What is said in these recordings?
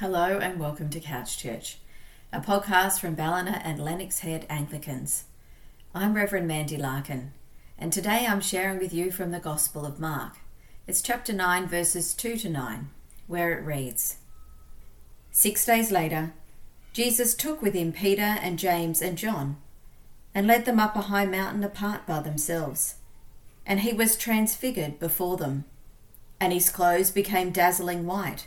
Hello and welcome to Couch Church, a podcast from Ballina and Lennox Head Anglicans. I'm Reverend Mandy Larkin, and today I'm sharing with you from the Gospel of Mark. It's chapter 9, verses 2 to 9, where it reads Six days later, Jesus took with him Peter and James and John, and led them up a high mountain apart by themselves. And he was transfigured before them, and his clothes became dazzling white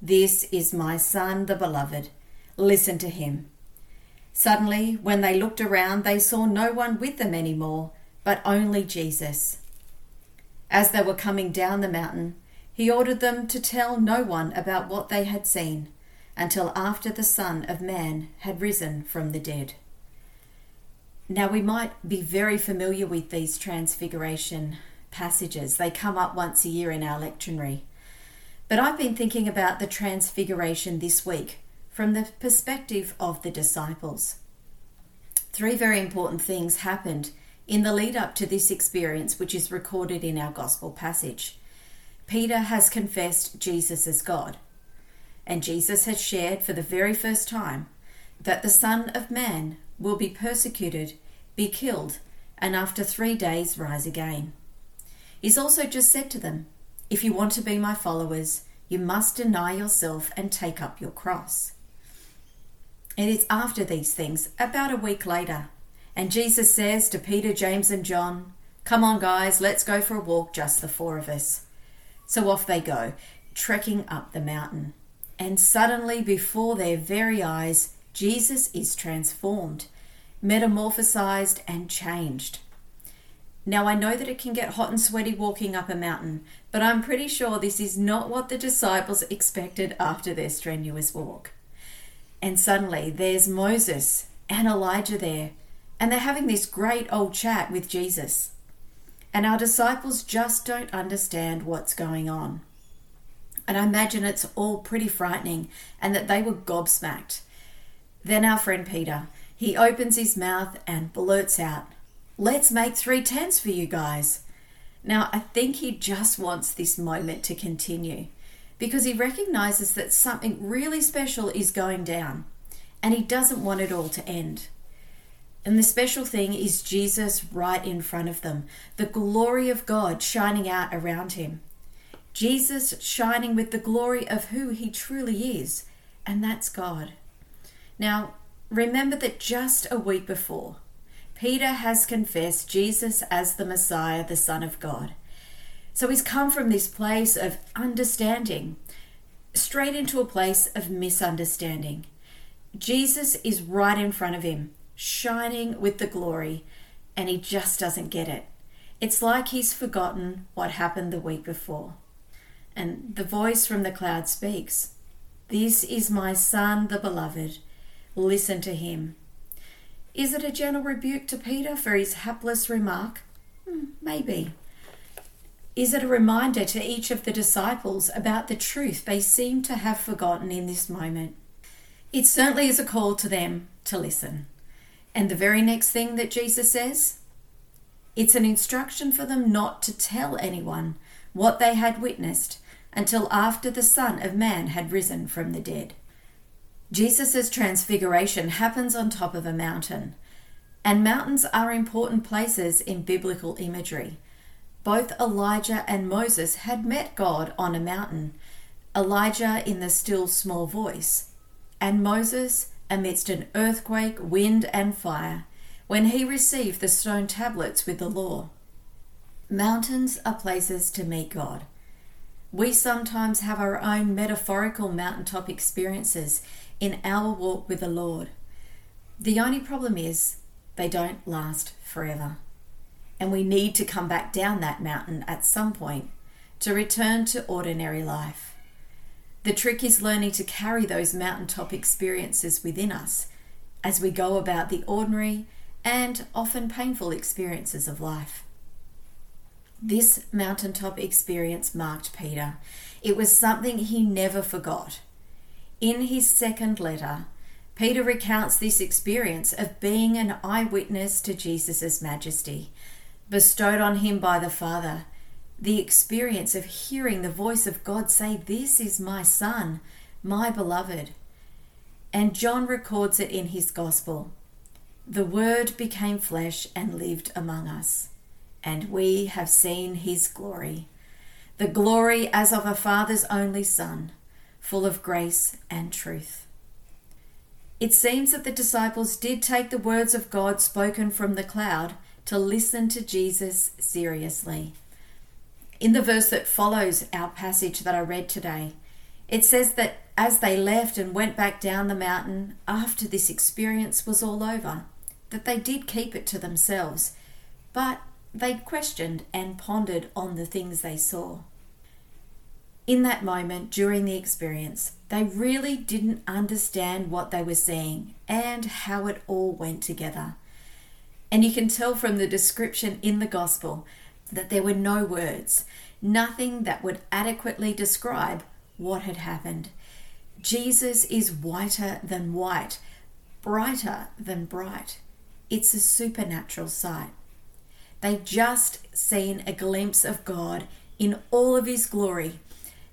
this is my Son, the Beloved. Listen to him. Suddenly, when they looked around, they saw no one with them any more, but only Jesus. As they were coming down the mountain, he ordered them to tell no one about what they had seen until after the Son of Man had risen from the dead. Now, we might be very familiar with these transfiguration passages. They come up once a year in our lectionary. But I've been thinking about the transfiguration this week from the perspective of the disciples. Three very important things happened in the lead up to this experience, which is recorded in our gospel passage. Peter has confessed Jesus as God, and Jesus has shared for the very first time that the Son of Man will be persecuted, be killed, and after three days rise again. He's also just said to them, if you want to be my followers, you must deny yourself and take up your cross. It is after these things, about a week later, and Jesus says to Peter, James, and John, Come on, guys, let's go for a walk, just the four of us. So off they go, trekking up the mountain. And suddenly, before their very eyes, Jesus is transformed, metamorphosized, and changed. Now, I know that it can get hot and sweaty walking up a mountain, but I'm pretty sure this is not what the disciples expected after their strenuous walk. And suddenly, there's Moses and Elijah there, and they're having this great old chat with Jesus. And our disciples just don't understand what's going on. And I imagine it's all pretty frightening and that they were gobsmacked. Then our friend Peter, he opens his mouth and blurts out, Let's make three tents for you guys. Now, I think he just wants this moment to continue because he recognizes that something really special is going down and he doesn't want it all to end. And the special thing is Jesus right in front of them, the glory of God shining out around him. Jesus shining with the glory of who he truly is, and that's God. Now, remember that just a week before, Peter has confessed Jesus as the Messiah, the Son of God. So he's come from this place of understanding straight into a place of misunderstanding. Jesus is right in front of him, shining with the glory, and he just doesn't get it. It's like he's forgotten what happened the week before. And the voice from the cloud speaks This is my Son, the Beloved. Listen to him. Is it a gentle rebuke to Peter for his hapless remark? Hmm, maybe. Is it a reminder to each of the disciples about the truth they seem to have forgotten in this moment? It certainly is a call to them to listen. And the very next thing that Jesus says, it's an instruction for them not to tell anyone what they had witnessed until after the Son of Man had risen from the dead. Jesus' transfiguration happens on top of a mountain, and mountains are important places in biblical imagery. Both Elijah and Moses had met God on a mountain, Elijah in the still small voice, and Moses amidst an earthquake, wind, and fire when he received the stone tablets with the law. Mountains are places to meet God. We sometimes have our own metaphorical mountaintop experiences in our walk with the Lord. The only problem is they don't last forever. And we need to come back down that mountain at some point to return to ordinary life. The trick is learning to carry those mountaintop experiences within us as we go about the ordinary and often painful experiences of life. This mountaintop experience marked Peter. It was something he never forgot. In his second letter, Peter recounts this experience of being an eyewitness to Jesus' majesty, bestowed on him by the Father, the experience of hearing the voice of God say, This is my Son, my beloved. And John records it in his Gospel. The Word became flesh and lived among us, and we have seen his glory, the glory as of a Father's only Son, full of grace and truth. It seems that the disciples did take the words of God spoken from the cloud to listen to Jesus seriously. In the verse that follows our passage that I read today, it says that as they left and went back down the mountain after this experience was all over, that they did keep it to themselves, but they questioned and pondered on the things they saw in that moment during the experience, they really didn't understand what they were seeing and how it all went together. And you can tell from the description in the gospel that there were no words, nothing that would adequately describe what had happened. Jesus is whiter than white, brighter than bright. It's a supernatural sight. They just seen a glimpse of God in all of his glory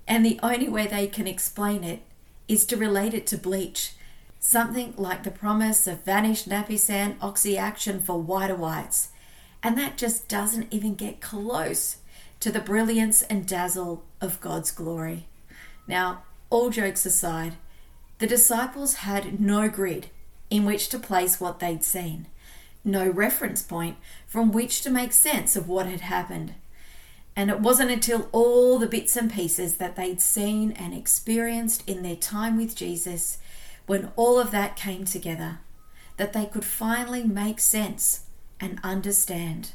and the only way they can explain it is to relate it to bleach. Something like the promise of vanished Napisan OxiAction for whiter whites. And that just doesn't even get close to the brilliance and dazzle of God's glory. Now, all jokes aside, the disciples had no grid in which to place what they'd seen, no reference point from which to make sense of what had happened. And it wasn't until all the bits and pieces that they'd seen and experienced in their time with Jesus, when all of that came together, that they could finally make sense and understand.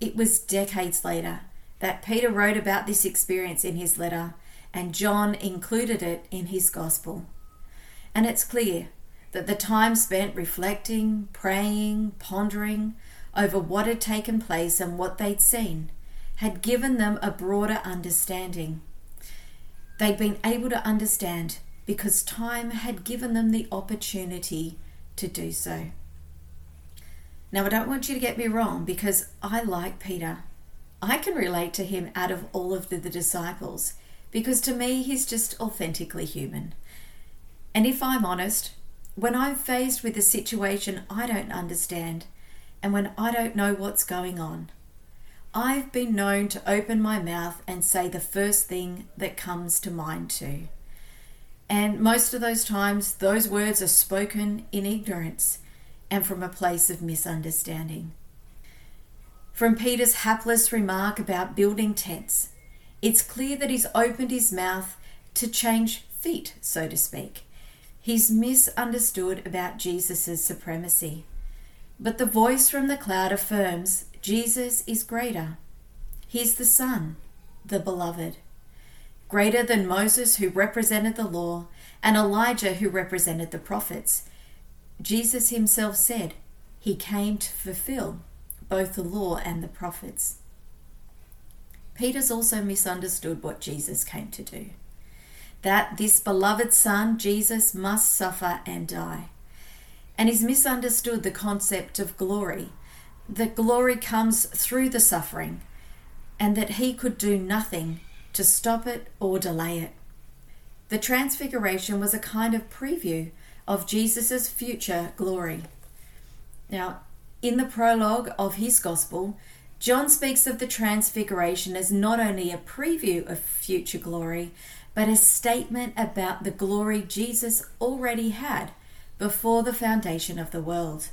It was decades later that Peter wrote about this experience in his letter, and John included it in his gospel. And it's clear that the time spent reflecting, praying, pondering over what had taken place and what they'd seen had given them a broader understanding. They'd been able to understand because time had given them the opportunity to do so. Now, I don't want you to get me wrong because I like Peter. I can relate to him out of all of the, the disciples because to me, he's just authentically human. And if I'm honest, when I'm faced with a situation I don't understand and when I don't know what's going on, I've been known to open my mouth and say the first thing that comes to mind too. And most of those times, those words are spoken in ignorance and from a place of misunderstanding. From Peter's hapless remark about building tents, it's clear that he's opened his mouth to change feet, so to speak. He's misunderstood about Jesus' supremacy. But the voice from the cloud affirms Jesus is greater. He's the Son, the Beloved. Greater than Moses, who represented the law, and Elijah, who represented the prophets. Jesus himself said he came to fulfill both the law and the prophets. Peter's also misunderstood what Jesus came to do that this beloved Son, Jesus, must suffer and die. And he's misunderstood the concept of glory that glory comes through the suffering and that he could do nothing to stop it or delay it. The Transfiguration was a kind of preview of Jesus' future glory. Now, in the prologue of his Gospel, John speaks of the Transfiguration as not only a preview of future glory, but a statement about the glory Jesus already had before the foundation of the world.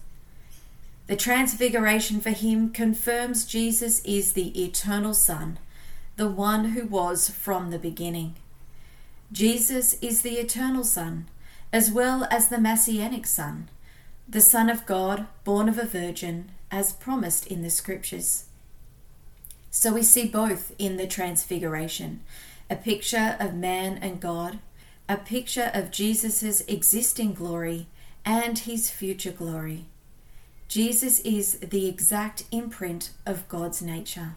The transfiguration for him confirms Jesus is the eternal Son, the one who was from the beginning. Jesus is the eternal Son, as well as the Messianic Son, the Son of God, born of a virgin, as promised in the Scriptures. So we see both in the Transfiguration a picture of man and God, a picture of Jesus' existing glory and his future glory. Jesus is the exact imprint of God's nature.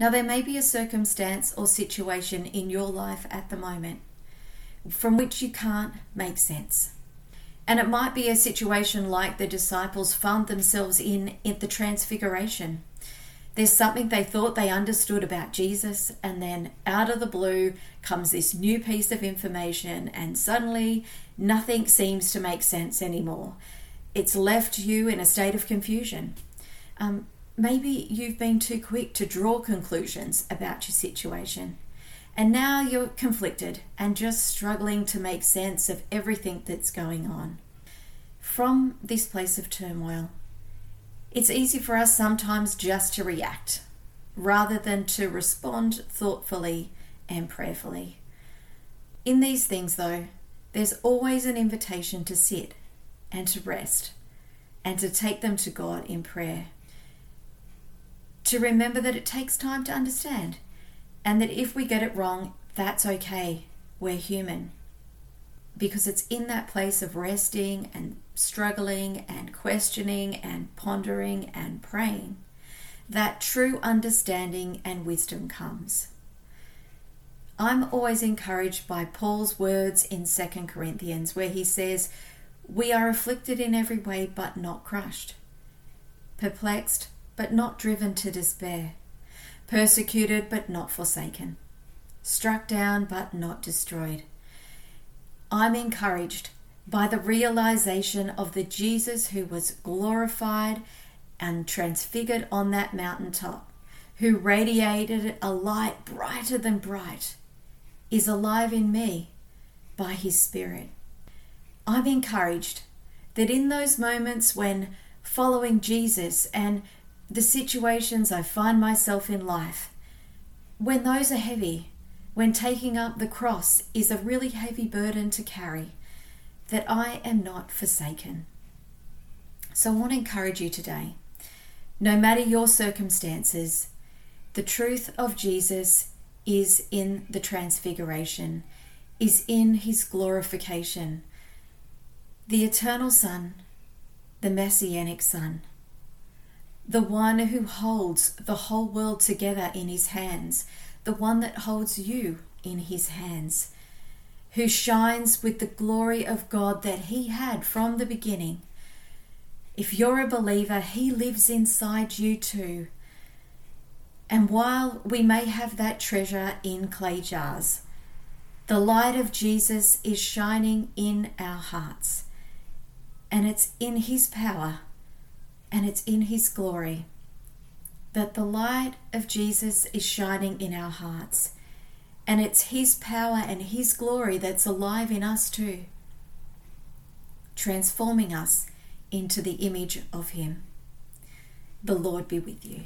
Now, there may be a circumstance or situation in your life at the moment from which you can't make sense. And it might be a situation like the disciples found themselves in at the Transfiguration. There's something they thought they understood about Jesus, and then out of the blue comes this new piece of information, and suddenly nothing seems to make sense anymore. It's left you in a state of confusion. Um, maybe you've been too quick to draw conclusions about your situation. And now you're conflicted and just struggling to make sense of everything that's going on. From this place of turmoil, it's easy for us sometimes just to react rather than to respond thoughtfully and prayerfully. In these things, though, there's always an invitation to sit and to rest and to take them to God in prayer. To remember that it takes time to understand and that if we get it wrong, that's okay. We're human. Because it's in that place of resting and struggling and questioning and pondering and praying that true understanding and wisdom comes. I'm always encouraged by Paul's words in 2 Corinthians, where he says, We are afflicted in every way, but not crushed, perplexed, but not driven to despair persecuted but not forsaken, struck down but not destroyed. I'm encouraged by the realization of the Jesus who was glorified and transfigured on that mountaintop, who radiated a light brighter than bright, is alive in me by his Spirit. I'm encouraged that in those moments when following Jesus and the situations I find myself in life, when those are heavy, when taking up the cross is a really heavy burden to carry, that I am not forsaken. So I want to encourage you today. No matter your circumstances, the truth of Jesus is in the transfiguration, is in his glorification. The eternal Son, the Messianic Son the one who holds the whole world together in his hands, the one that holds you in his hands, who shines with the glory of God that he had from the beginning. If you're a believer, he lives inside you too. And while we may have that treasure in clay jars, the light of Jesus is shining in our hearts. And it's in his power and it's in His glory that the light of Jesus is shining in our hearts. And it's His power and His glory that's alive in us too, transforming us into the image of Him. The Lord be with you.